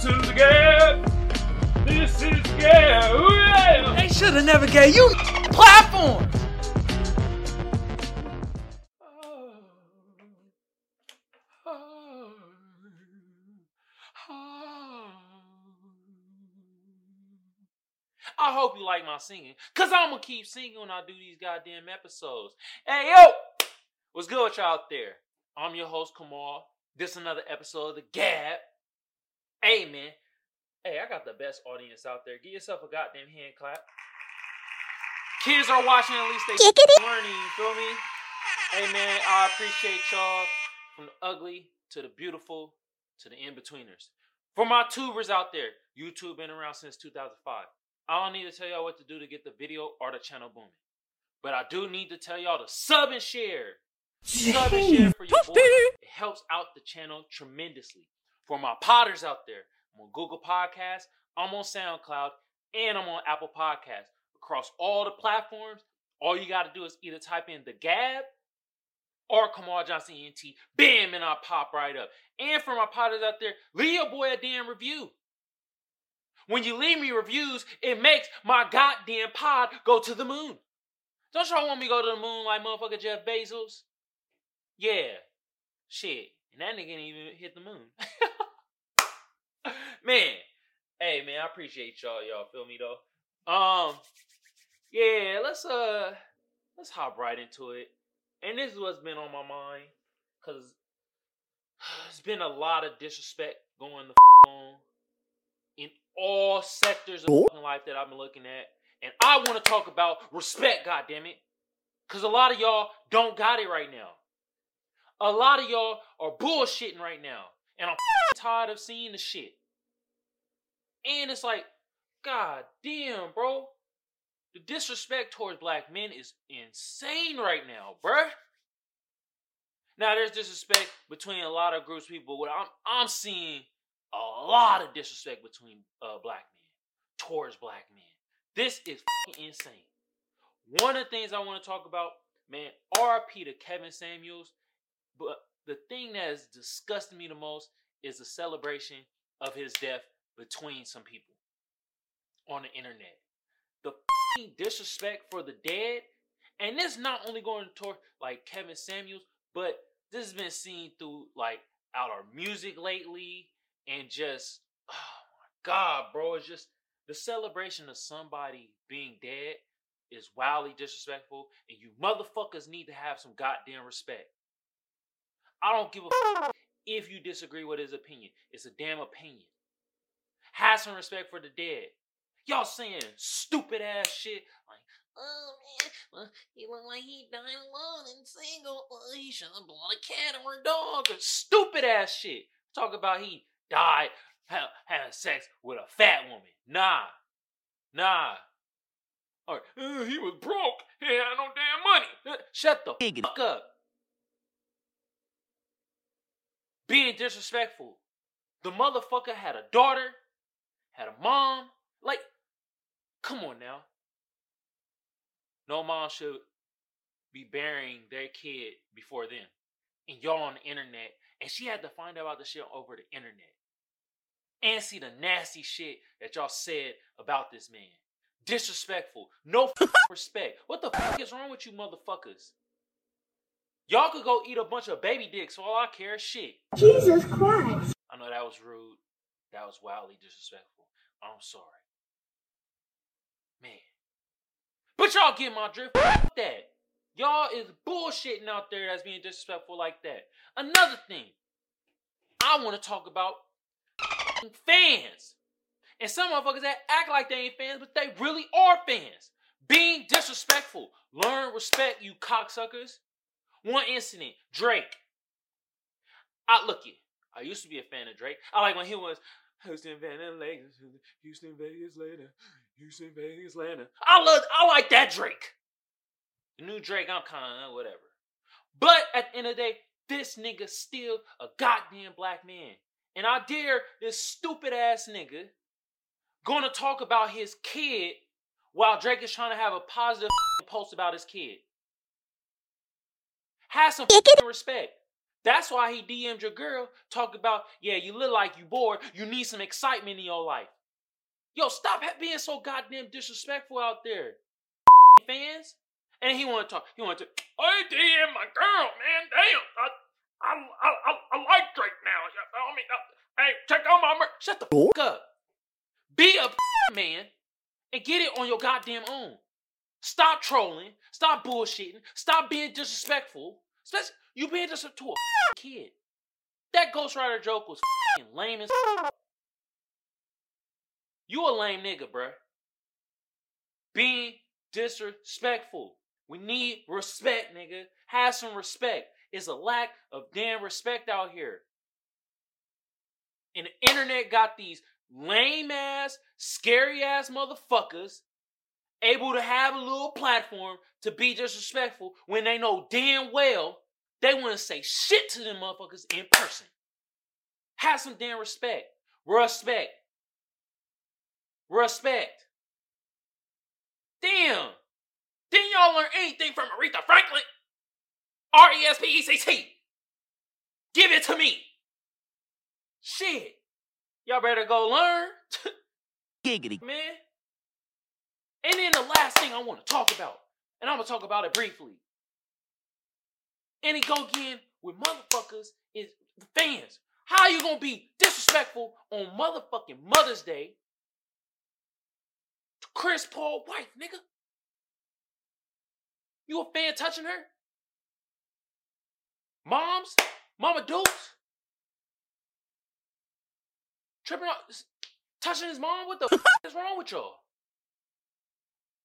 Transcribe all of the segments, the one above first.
to the Gab. This is Gab. Ooh, yeah. They should have never gave you platform. I hope you like my singing, cause I'm gonna keep singing when I do these goddamn episodes. Hey yo, what's good with y'all out there? I'm your host Kamal. This is another episode of the Gab. Hey man, hey I got the best audience out there. Give yourself a goddamn hand clap. Kids are watching, at least they learning. You feel me? Hey man, I appreciate y'all from the ugly to the beautiful to the in betweeners. For my tubers out there, YouTube been around since 2005. I don't need to tell y'all what to do to get the video or the channel booming. But I do need to tell y'all to sub and share. Sub and share for your boy. It helps out the channel tremendously. For my podders out there, I'm on Google Podcasts, I'm on SoundCloud, and I'm on Apple Podcasts. Across all the platforms, all you got to do is either type in the Gab or Kamal Johnson ENT. Bam, and I'll pop right up. And for my podders out there, leave your boy a damn review. When you leave me reviews, it makes my goddamn pod go to the moon. Don't y'all want me to go to the moon like motherfucker Jeff Bezos? Yeah. Shit. And that nigga didn't even hit the moon. man. Hey man, I appreciate y'all. Y'all feel me though? Um, yeah, let's uh let's hop right into it. And this is what's been on my mind. Cause it's been a lot of disrespect going the f- on in all sectors of life that I've been looking at. And I want to talk about respect, goddammit. Because a lot of y'all don't got it right now. A lot of y'all are bullshitting right now. And I'm tired of seeing the shit. And it's like, god damn, bro. The disrespect towards black men is insane right now, bruh. Now there's disrespect between a lot of groups of people, but I'm I'm seeing a lot of disrespect between uh, black men towards black men. This is insane. One of the things I want to talk about, man, RP to Kevin Samuels. But the thing that has disgusted me the most is the celebration of his death between some people on the internet. The disrespect for the dead, and this not only going toward like Kevin Samuels, but this has been seen through like out our music lately and just oh my god, bro, it's just the celebration of somebody being dead is wildly disrespectful, and you motherfuckers need to have some goddamn respect. I don't give a f- if you disagree with his opinion. It's a damn opinion. Have some respect for the dead. Y'all saying stupid ass shit like, oh man, well, he looked like he died alone and single. Well, he should have bought a cat or a dog. Or stupid ass shit. Talk about he died ha- having sex with a fat woman. Nah. Nah. Or, uh, he was broke. He had no damn money. Uh, Shut the fuck up. Being disrespectful. The motherfucker had a daughter, had a mom. Like, come on now. No mom should be burying their kid before them. And y'all on the internet. And she had to find out about the shit over the internet. And see the nasty shit that y'all said about this man. Disrespectful. No respect. What the fuck is wrong with you motherfuckers? Y'all could go eat a bunch of baby dicks for all I care. Shit. Jesus Christ. I know that was rude. That was wildly disrespectful. I'm sorry. Man. But y'all get my drift. Fuck that. Y'all is bullshitting out there that's being disrespectful like that. Another thing. I want to talk about fans. And some motherfuckers that act like they ain't fans, but they really are fans. Being disrespectful. Learn respect, you cocksuckers. One incident, Drake. I look it. I used to be a fan of Drake. I like when he was Houston, Lakers, Houston, Vegas, later, Houston, Vegas, later. I love, I like that Drake. The new Drake, I'm kind of uh, whatever. But at the end of the day, this nigga still a goddamn black man. And I dare this stupid ass nigga gonna talk about his kid while Drake is trying to have a positive post about his kid. Have some respect. That's why he DM'd your girl, talk about, yeah, you look like you bored. You need some excitement in your life. Yo, stop being so goddamn disrespectful out there, fans. And he want to talk. He want to. I DM my girl, man. Damn, I, I, I, I, I like Drake now. I mean, uh, hey, check out my merch. Shut the fuck up. Be a man and get it on your goddamn own. Stop trolling. Stop bullshitting. Stop being disrespectful. You being disrespectful to a kid. That Ghost Rider joke was lame as. You a lame nigga, bruh. Being disrespectful. We need respect, nigga. Have some respect. It's a lack of damn respect out here. And the internet got these lame ass, scary ass motherfuckers able to have a little platform to be disrespectful when they know damn well they wouldn't say shit to them motherfuckers in person. Have some damn respect. Respect. Respect. Damn. Didn't y'all learn anything from Aretha Franklin? R E S P E C T. Give it to me. Shit. Y'all better go learn. Giggity. Man. And then the last thing I want to talk about, and I'm to talk about it briefly. And it go again with motherfuckers is the fans. How you to be disrespectful on motherfucking Mother's Day to Chris Paul wife, nigga? You a fan touching her? Moms? Mama Dukes? Tripping out, touching his mom? What the f is wrong with y'all?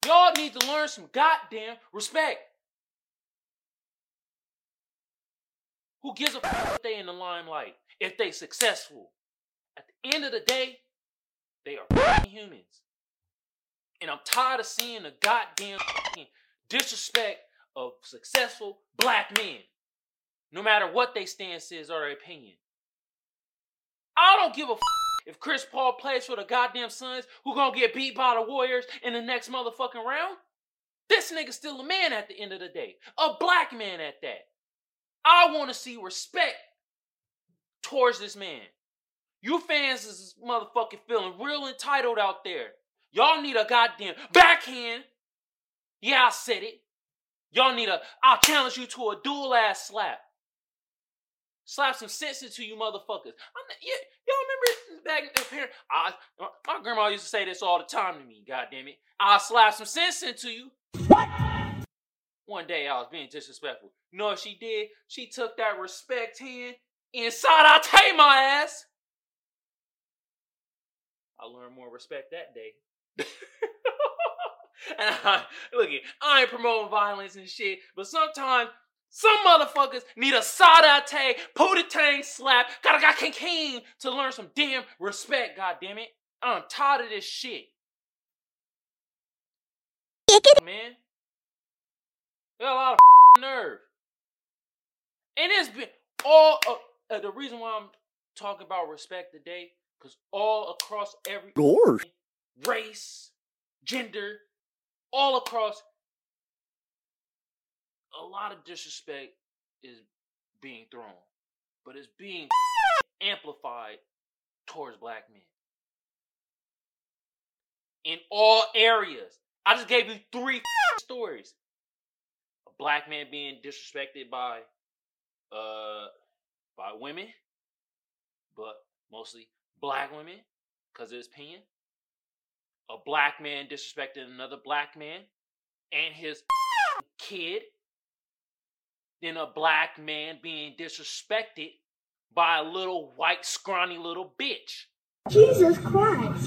Y'all need to learn some goddamn respect. Who gives a f if they in the limelight? If they successful? At the end of the day, they are humans. And I'm tired of seeing the goddamn disrespect of successful black men, no matter what their stance is or their opinion. I don't give a f- if Chris Paul plays for the goddamn Suns who gonna get beat by the Warriors in the next motherfucking round. This nigga's still a man at the end of the day, a black man at that. I want to see respect towards this man. You fans is motherfucking feeling real entitled out there. Y'all need a goddamn backhand yeah, I said it. Y'all need a, I'll challenge you to a duel ass slap. Slap some sense into you motherfuckers. I'm, yeah, y'all remember back in the parent? I, my grandma used to say this all the time to me, God damn it. I'll slap some sense into you. What? One day I was being disrespectful. You know what she did? She took that respect hand inside I take my ass. I learned more respect that day. And I, look, I ain't promoting violence and shit, but sometimes some motherfuckers need a sadate, pootie slap, gotta got king king to learn some damn respect, God damn it. I'm tired of this shit. Man. They got a lot of nerve. And it's been all uh, uh, the reason why I'm talking about respect today, because all across every Gosh. race, gender, all across a lot of disrespect is being thrown, but it's being amplified towards black men. In all areas. I just gave you three stories. A black man being disrespected by uh by women, but mostly black women because of his opinion a black man disrespected another black man and his kid, then a black man being disrespected by a little white scrawny little bitch. Jesus Christ.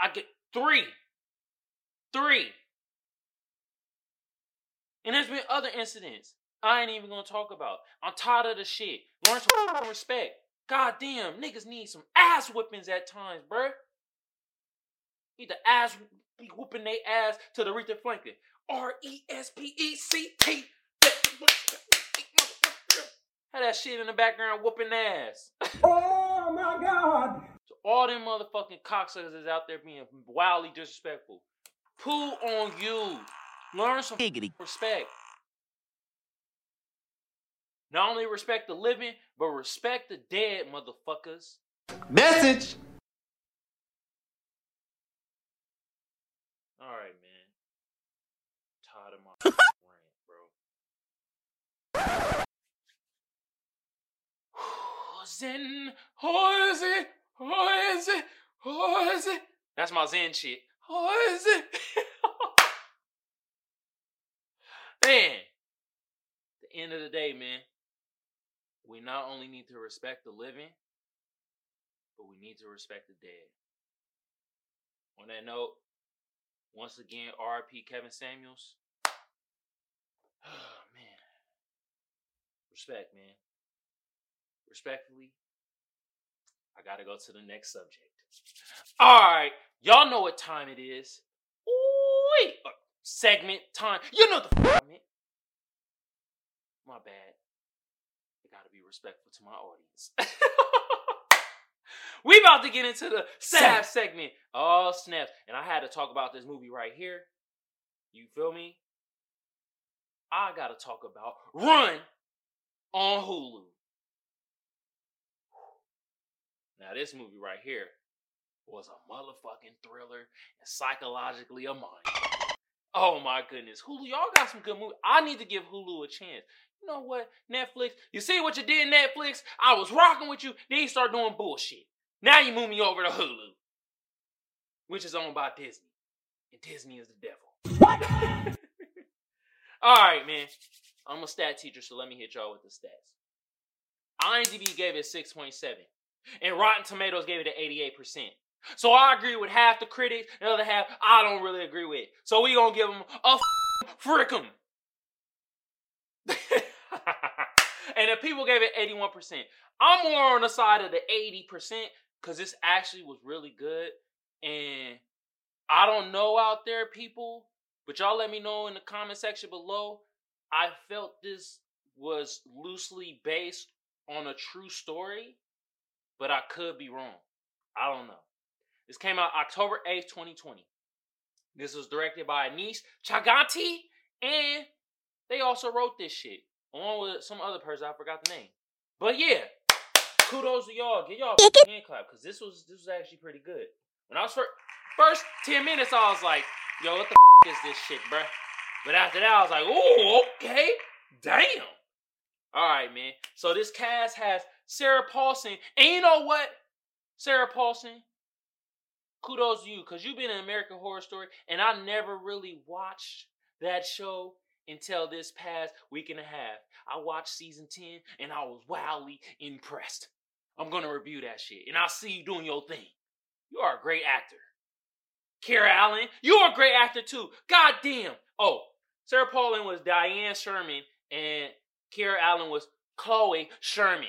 I get three. Three. And there's been other incidents I ain't even gonna talk about. I'm tired of the shit. Learn some respect. God damn, niggas need some ass whippings at times, bruh. Need the ass be whooping their ass to the Aretha Franklin. R E S P E C T. Had that shit in the background whooping ass. Oh my God. So all them motherfucking cocksuckers is out there being wildly disrespectful. Poo on you. Learn some Giggity. respect. Not only respect the living, but respect the dead, motherfuckers. Message. All right, man. Tired of my rant, bro. Zen, oh is it? That's my Zen shit. Is it? man, the end of the day, man, we not only need to respect the living, but we need to respect the dead. On that note, once again, RIP Kevin Samuels. Respect, man. Respectfully, I gotta go to the next subject. Alright, y'all know what time it is. Ooh, uh, segment time. You know the f-. My bad. I gotta be respectful to my audience. we about to get into the SAF segment. Oh snaps! And I had to talk about this movie right here. You feel me? I gotta talk about Run on Hulu. Now this movie right here was a motherfucking thriller and psychologically a mind. Oh my goodness, Hulu, y'all got some good movies. I need to give Hulu a chance. You know what, Netflix? You see what you did, Netflix? I was rocking with you, then you start doing bullshit. Now you move me over to Hulu, which is owned by Disney, and Disney is the devil. What? All right, man. I'm a stat teacher, so let me hit y'all with the stats. IMDb gave it 6.7, and Rotten Tomatoes gave it an 88%. So I agree with half the critics, the other half I don't really agree with. So we gonna give them a f- frick 'em. and the people gave it 81%. I'm more on the side of the 80% because this actually was really good. And I don't know out there, people, but y'all let me know in the comment section below. I felt this was loosely based on a true story, but I could be wrong. I don't know. This came out October 8th, 2020. This was directed by Aneesh Chaganty, and they also wrote this shit along with some other person. I forgot the name, but yeah, kudos to y'all. Get y'all a hand clap because this was this was actually pretty good. When I was first first ten minutes, I was like, "Yo, what the f- is this shit, bruh?" But after that, I was like, "Oh, okay, damn." All right, man. So this cast has Sarah Paulson, and you know what, Sarah Paulson, kudos to you because you've been in American Horror Story, and I never really watched that show until this past week and a half. I watched season 10 and I was wildly impressed. I'm gonna review that shit, and I'll see you doing your thing. You are a great actor. Kiera Allen, you are a great actor too. God damn. Oh, Sarah Paulson was Diane Sherman, and Kiera Allen was Chloe Sherman.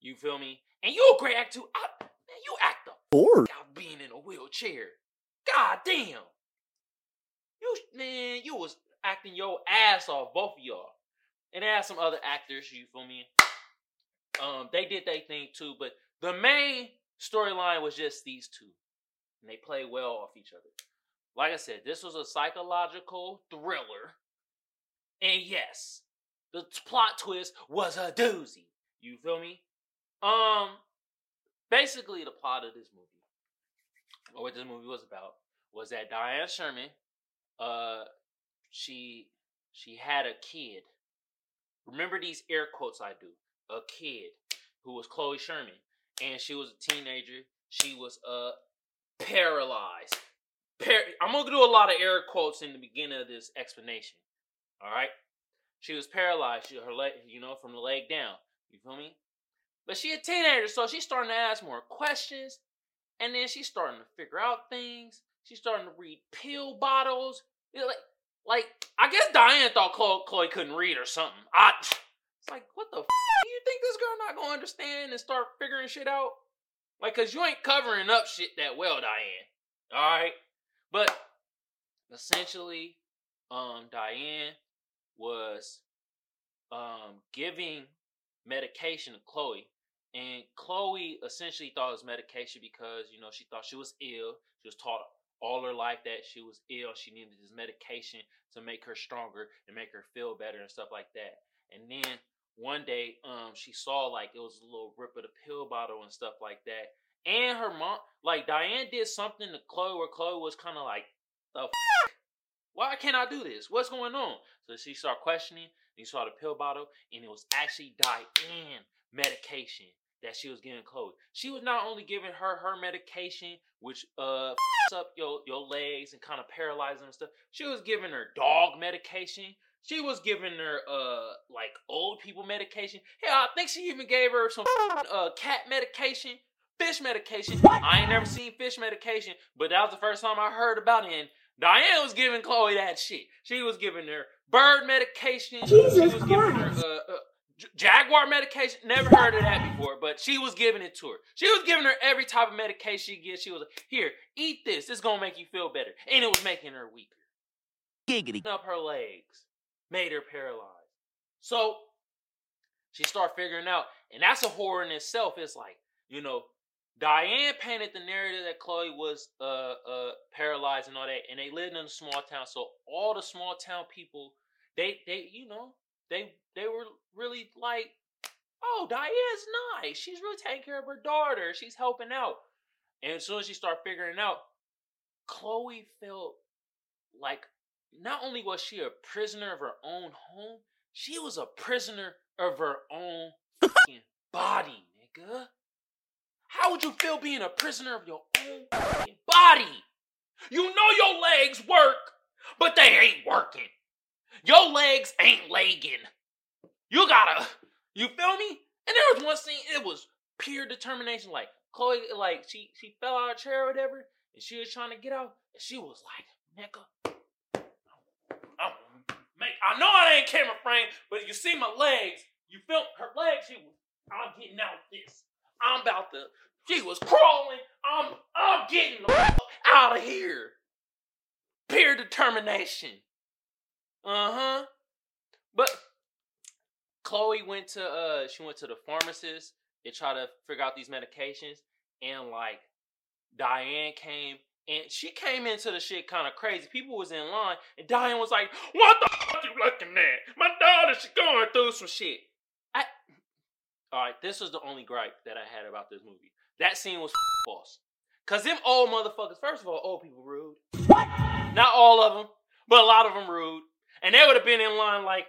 You feel me? And you a great actor too. I, man, you act up Or without being in a wheelchair. God damn. You man, you was acting your ass off, both of y'all. And there are some other actors, you feel me? Um, they did their thing too, but the main storyline was just these two. And they play well off each other. Like I said, this was a psychological thriller. And yes, the t- plot twist was a doozy. You feel me? Um, basically the plot of this movie, or what this movie was about, was that Diane Sherman, uh, she she had a kid. Remember these air quotes I do. A kid who was Chloe Sherman, and she was a teenager. She was uh paralyzed. I'm gonna do a lot of air quotes in the beginning of this explanation. All right. She was paralyzed. She her leg, you know, from the leg down. You feel me? But she a teenager, so she's starting to ask more questions, and then she's starting to figure out things. She's starting to read pill bottles. You know, like, like I guess Diane thought Chloe, Chloe couldn't read or something. I, it's like, what the? F- do you think this girl not gonna understand and start figuring shit out? Like, cause you ain't covering up shit that well, Diane. All right, but essentially, um, Diane was um giving medication to Chloe. And Chloe essentially thought it was medication because, you know, she thought she was ill. She was taught all her life that she was ill. She needed this medication to make her stronger and make her feel better and stuff like that. And then one day, um, she saw like it was a little rip of the pill bottle and stuff like that. And her mom, like Diane, did something to Chloe where Chloe was kind of like, "The f- why can't I do this? What's going on?" So she started questioning. And you saw the pill bottle, and it was actually Diane medication that she was giving Chloe. She was not only giving her her medication, which uh up your your legs and kind of paralyzes them and stuff. She was giving her dog medication. She was giving her uh like old people medication. Hell, I think she even gave her some uh cat medication, fish medication. I ain't never seen fish medication, but that was the first time I heard about it. And Diane was giving Chloe that shit. She was giving her bird medication. she Jesus was giving her Christ. uh, uh, Jaguar medication. Never heard of that before, but she was giving it to her. She was giving her every type of medication she gets. She was like, "Here, eat this. This gonna make you feel better," and it was making her weaker Giggity. up her legs, made her paralyzed. So she started figuring out, and that's a horror in itself. It's like, you know, Diane painted the narrative that Chloe was uh uh paralyzed and all that, and they lived in a small town. So all the small town people, they they you know, they they were really like, oh, Diane's nice. She's really taking care of her daughter. She's helping out. And as soon as she started figuring it out, Chloe felt like not only was she a prisoner of her own home, she was a prisoner of her own body, nigga. How would you feel being a prisoner of your own body? You know your legs work, but they ain't working. Your legs ain't legging. You gotta, you feel me? And there was one scene, it was pure determination. Like Chloe, like she she fell out of chair or whatever, and she was trying to get out, and she was like, nigga, I'm make I know I ain't camera frame, but you see my legs. You feel her legs, she was I'm getting out this. I'm about to she was crawling. I'm I'm getting the fuck out of here. Pure determination. Uh-huh. But Chloe went to uh she went to the pharmacist and tried to figure out these medications and like Diane came and she came into the shit kind of crazy. People was in line and Diane was like, "What the fuck you looking at? My daughter, she going through some shit." All right. This was the only gripe that I had about this movie. That scene was false. Cause them old motherfuckers. First of all, old people rude. What? Not all of them, but a lot of them rude. And they would have been in line like.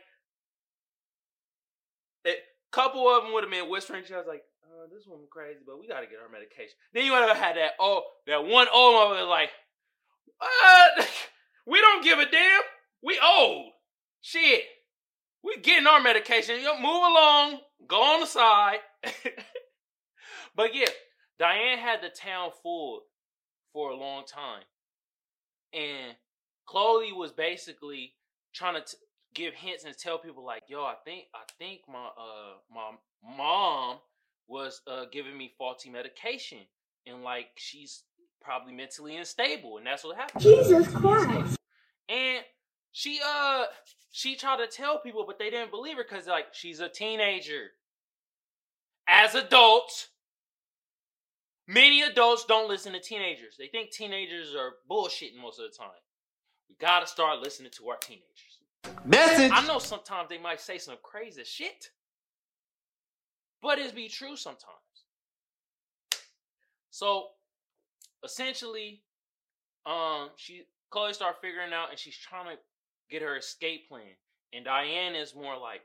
A couple of them would have been whispering to each other like, uh, "This woman crazy, but we gotta get her medication." Then you would have had that oh, that one old mother like, "What? We don't give a damn. We old. Shit. We getting our medication. Yo, move along. Go on the side." but yeah, Diane had the town full for a long time, and Chloe was basically trying to t- give hints and tell people like, "Yo, I think I think my uh my mom was uh giving me faulty medication, and like she's probably mentally unstable, and that's what happened." Jesus Christ. And she uh she tried to tell people, but they didn't believe her because like she's a teenager. As adults, many adults don't listen to teenagers. They think teenagers are bullshitting most of the time. We gotta start listening to our teenagers. Message. I know sometimes they might say some crazy shit, but it be true sometimes. So essentially, um, she Chloe started figuring out, and she's trying to get her escape plan. And Diane is more like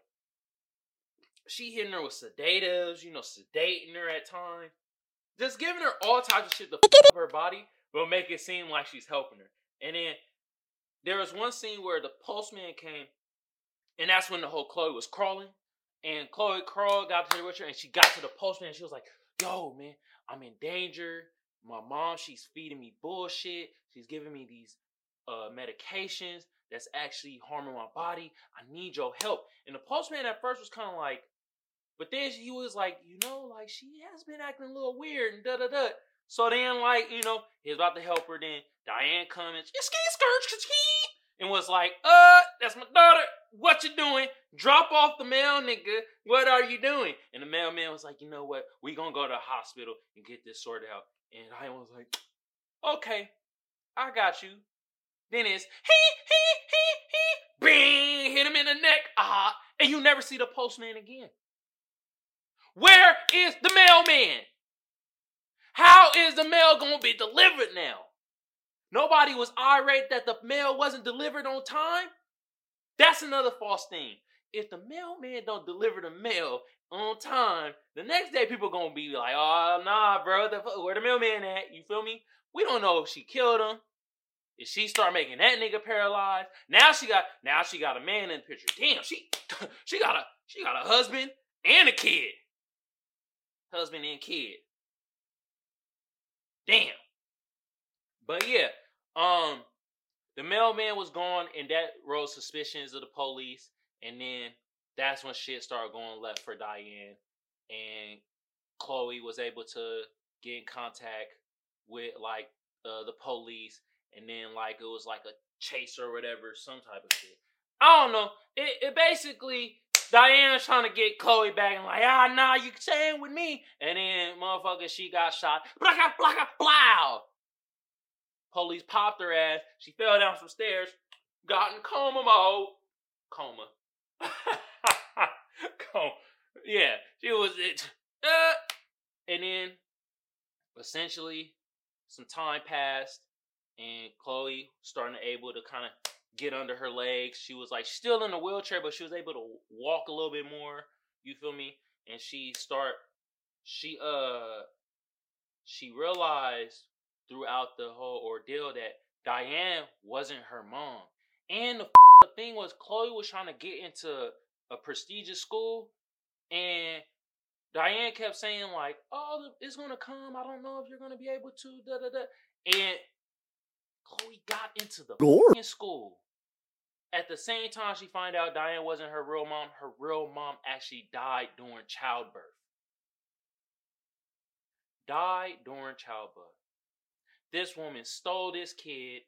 she hitting her with sedatives, you know, sedating her at times, just giving her all types of shit to f- up her body, but make it seem like she's helping her. And then there was one scene where the postman came, and that's when the whole Chloe was crawling. And Chloe crawled, got to the wheelchair, and she got to the postman, and she was like, "Yo, man, I'm in danger. My mom, she's feeding me bullshit. She's giving me these uh, medications that's actually harming my body. I need your help." And the postman at first was kind of like, but then he was like, you know, like she has been acting a little weird and da da da. So then, like, you know, he's about to help her. Then Diane comes, you ski skirt, and was like, uh, that's my daughter. What you doing? Drop off the mail, nigga. What are you doing? And the mailman was like, you know what? We gonna go to the hospital and get this sorted out. And I was like, okay, I got you. Then it's he he he he, bing, hit him in the neck, ah, and you never see the postman again. Where is the mailman? How is the mail gonna be delivered now? Nobody was irate that the mail wasn't delivered on time. That's another false thing. If the mailman don't deliver the mail on time, the next day people gonna be like, "Oh nah, bro, where the mailman at?" You feel me? We don't know if she killed him. She start making that nigga paralyzed, now she got now she got a man in the picture. Damn, she she got a she got a husband and a kid. Husband and kid. Damn. But yeah, um, the mailman was gone, and that rose suspicions of the police. And then that's when shit started going left for Diane, and Chloe was able to get in contact with like uh, the police, and then like it was like a chase or whatever, some type of shit. I don't know. It, it basically Diana's trying to get Chloe back and like, ah, nah, you staying with me. And then motherfucker, she got shot. Blacka, blacka, blow. Police popped her ass. She fell down some stairs. Got in coma mode. Coma. coma. Yeah, she was it. Uh, and then, essentially, some time passed, and Chloe starting to able to kind of get under her legs. She was like still in a wheelchair, but she was able to walk a little bit more. You feel me? And she start she uh she realized throughout the whole ordeal that Diane wasn't her mom. And the, the thing was Chloe was trying to get into a prestigious school and Diane kept saying like, "Oh, it's gonna come. I don't know if you're gonna be able to." Da da da. And Chloe got into the school. At the same time, she find out Diane wasn't her real mom. Her real mom actually died during childbirth. Died during childbirth. This woman stole this kid,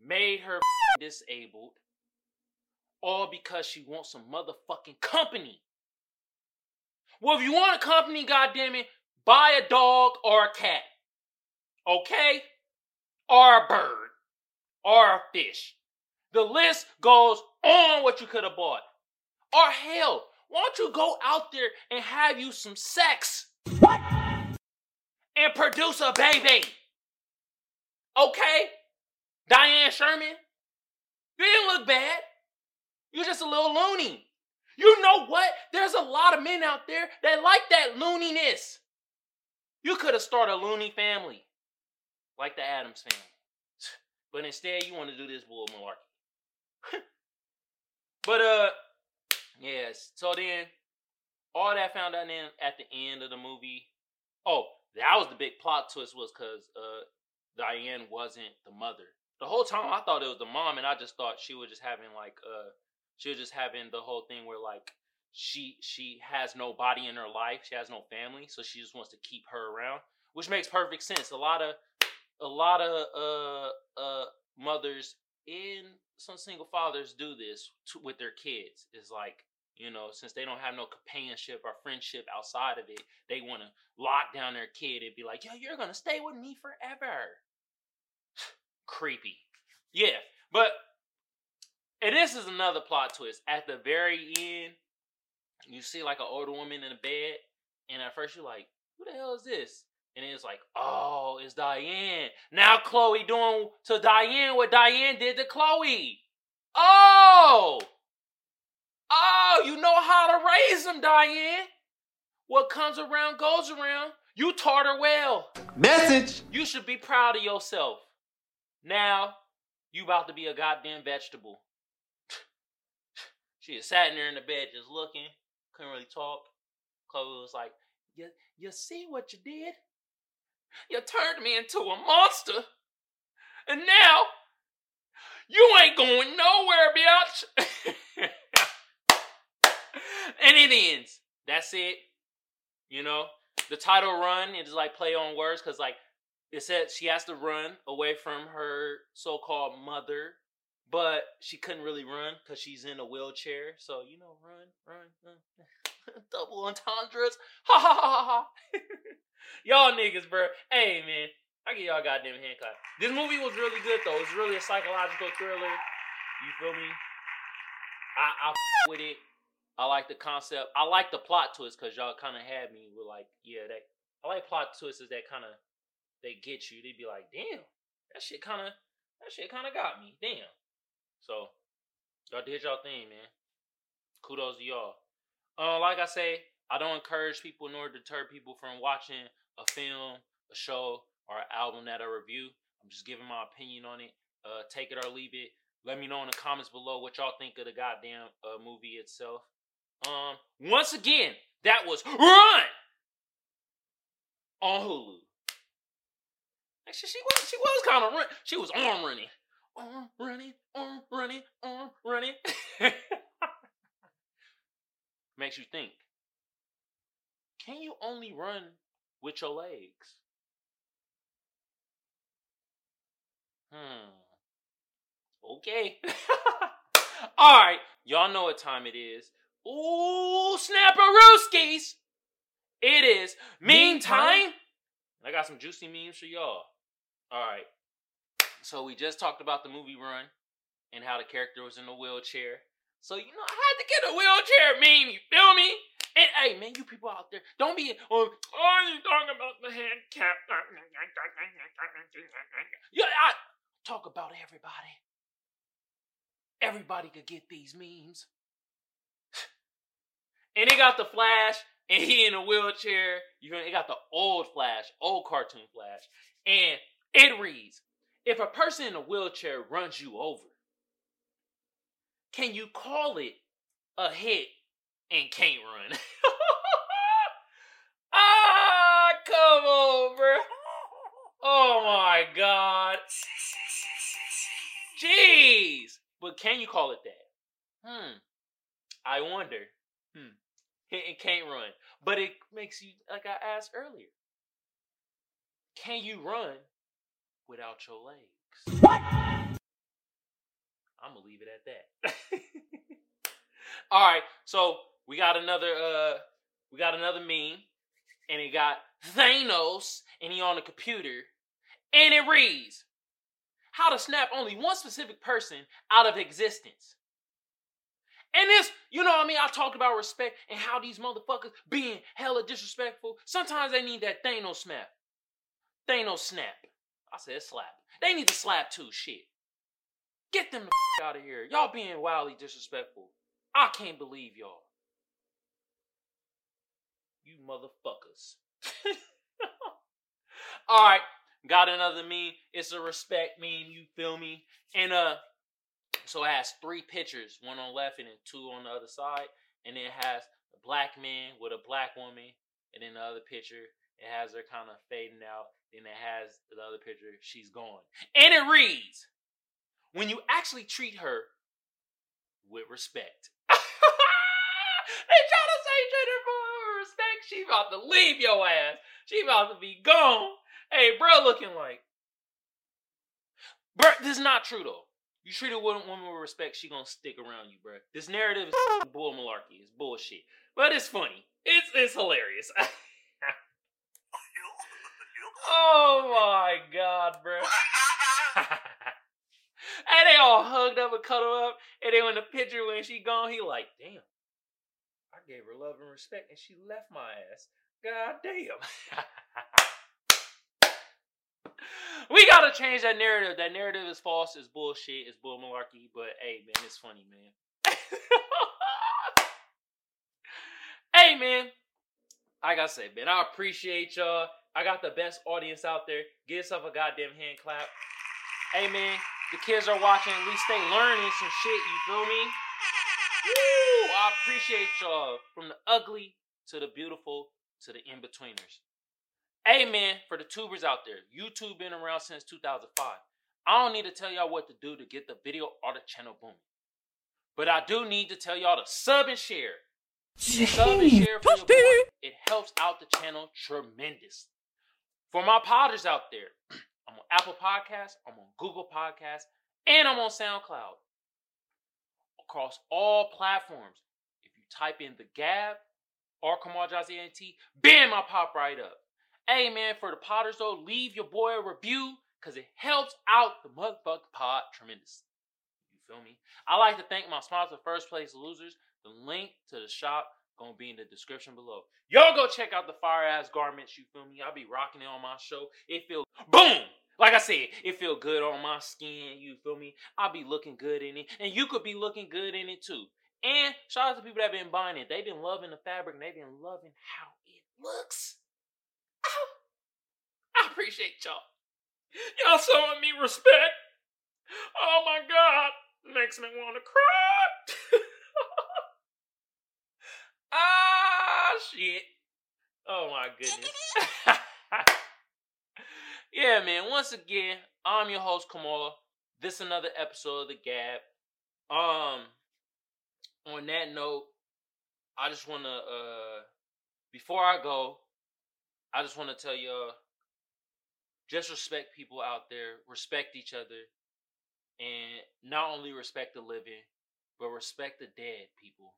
made her disabled, all because she wants some motherfucking company. Well, if you want a company, goddammit, buy a dog or a cat. Okay? Or a bird. Or a fish. The list goes on what you could have bought. Or hell, why don't you go out there and have you some sex? What? And produce a baby. Okay? Diane Sherman? You didn't look bad. You're just a little loony. You know what? There's a lot of men out there that like that looniness. You could have started a loony family. Like the Addams family. But instead, you want to do this bull malarkey. but, uh, yes. So then, all that found out then at the end of the movie. Oh, that was the big plot twist was because uh, Diane wasn't the mother. The whole time I thought it was the mom, and I just thought she was just having like uh she was just having the whole thing where like she she has no body in her life, she has no family, so she just wants to keep her around, which makes perfect sense. A lot of a lot of uh uh mothers and some single fathers do this to, with their kids. Is like you know, since they don't have no companionship or friendship outside of it, they want to lock down their kid and be like, "Yo, you're gonna stay with me forever." Creepy. Yeah, but and this is another plot twist. At the very end, you see like an older woman in a bed, and at first you're like, "Who the hell is this?" And it's like, "Oh, it's Diane." Now Chloe doing to Diane what Diane did to Chloe. Oh, oh, you know how to raise them, Diane. What comes around goes around. You taught her well. Message. You should be proud of yourself. Now, you about to be a goddamn vegetable. she is sat there in the bed just looking, couldn't really talk. Chloe was like, you, you see what you did? You turned me into a monster. And now, you ain't going nowhere, bitch. and it ends. That's it. You know, the title run is like play on words because like it said she has to run away from her so-called mother, but she couldn't really run because she's in a wheelchair. So you know, run, run, run. double entendres. Ha ha ha ha y'all niggas, bro. Hey man, I get y'all goddamn hand clap. This movie was really good though. It's really a psychological thriller. You feel me? I I f- with it. I like the concept. I like the plot twist because y'all kind of had me with like, yeah, that. I like plot twists that kind of they get you. They be like, damn, that shit kind of that shit kind of got me. Damn. So y'all did y'all thing, man. Kudos to y'all. Uh, like I say, I don't encourage people nor deter people from watching a film, a show, or an album that I review. I'm just giving my opinion on it. Uh, take it or leave it. Let me know in the comments below what y'all think of the goddamn uh, movie itself. Um, once again, that was Run on Hulu. Actually, she was she was kind of run. She was arm running, arm running, arm running, arm running. Makes you think. Can you only run with your legs? Hmm. Okay. All right. Y'all know what time it is. Ooh, snapperooskies. It is meme time. I got some juicy memes for y'all. All right. So we just talked about the movie Run and how the character was in a wheelchair. So you know I had to get a wheelchair meme. You feel me? And hey, man, you people out there, don't be. Oh, oh you talking about the handicap? Yeah, I talk about everybody. Everybody could get these memes. And they got the Flash, and he in a wheelchair. You know, they got the old Flash, old cartoon Flash, and it reads: If a person in a wheelchair runs you over, can you call it a hit and can't run? ah, come on, bro. Oh my god. Jeez. But can you call it that? Hmm. I wonder. Hmm. It can't run. But it makes you, like I asked earlier, can you run without your legs? What? I'm gonna leave it at that. All right, so we got another uh we got another meme, and it got Thanos, and he on the computer, and it reads, "How to snap only one specific person out of existence." And this, you know what I mean? I talked about respect and how these motherfuckers being hella disrespectful. Sometimes they need that Thanos snap. Thanos snap. I said slap. They need to slap too, shit. Get them the out of here. Y'all being wildly disrespectful. I can't believe y'all. You motherfuckers. Alright, got another meme. It's a respect meme, you feel me? And uh so it has three pictures, one on the left and then two on the other side. And it has a black man with a black woman. And then the other picture, it has her kind of fading out. Then it has the other picture, she's gone. And it reads, when you actually treat her with respect. they try to say treat her with respect. She about to leave your ass. She about to be gone. Hey, bro, looking like. Bro, this is not true though. You treat a woman with respect, she gonna stick around you, bro. This narrative is bull malarkey. It's bullshit. But it's funny. It's it's hilarious. oh my god, bro. All hugged up and cuddled up. And then when the picture when she gone, he like, damn. I gave her love and respect and she left my ass. God damn. we gotta change that narrative. That narrative is false, it's bullshit, it's bull malarkey, but hey man, it's funny, man. hey man. Like I said, man, I appreciate y'all. I got the best audience out there. Give yourself a goddamn hand clap. Hey man, the kids are watching, at least they learning some shit, you feel me? Woo! I appreciate y'all. From the ugly to the beautiful to the in-betweeners. Amen for the tubers out there, YouTube been around since 2005. I don't need to tell y'all what to do to get the video or the channel booming. But I do need to tell y'all to sub and share. Sub and share for your boy. It helps out the channel tremendously. For my podders out there, I'm on Apple Podcasts, I'm on Google Podcasts, and I'm on SoundCloud. Across all platforms. If you type in the Gab or Kamal Jazzy NT, bam, I pop right up. Hey man, for the Podders though, leave your boy a review because it helps out the motherfucking pod tremendously. You feel me? I like to thank my sponsor, First Place Losers. The link to the shop gonna be in the description below. Y'all go check out the fire ass garments. You feel me? I'll be rocking it on my show. It feels boom. Like I said, it feel good on my skin. You feel me? I'll be looking good in it, and you could be looking good in it too. And shout out to people that been buying it. They've been loving the fabric. They've been loving how it looks. Ow. I appreciate y'all. Y'all showing me respect. Oh my God. Makes me want to cry. ah, shit. Oh my goodness. yeah, man. Once again, I'm your host, Kamal. This another episode of The Gab. Um, on that note, I just want to, uh, before I go, I just want to tell y'all just respect people out there, respect each other, and not only respect the living, but respect the dead people.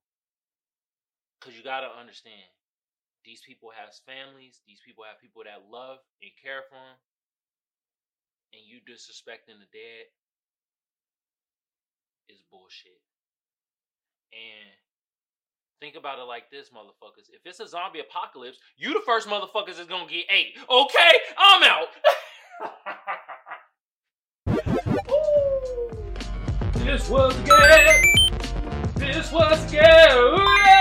Because you got to understand, these people have families, these people have people that love and care for them, and you disrespecting the dead is bullshit. And think about it like this, motherfuckers. If it's a zombie apocalypse, you the first motherfuckers is gonna get ate. Okay? I'm out. this was good. This was good.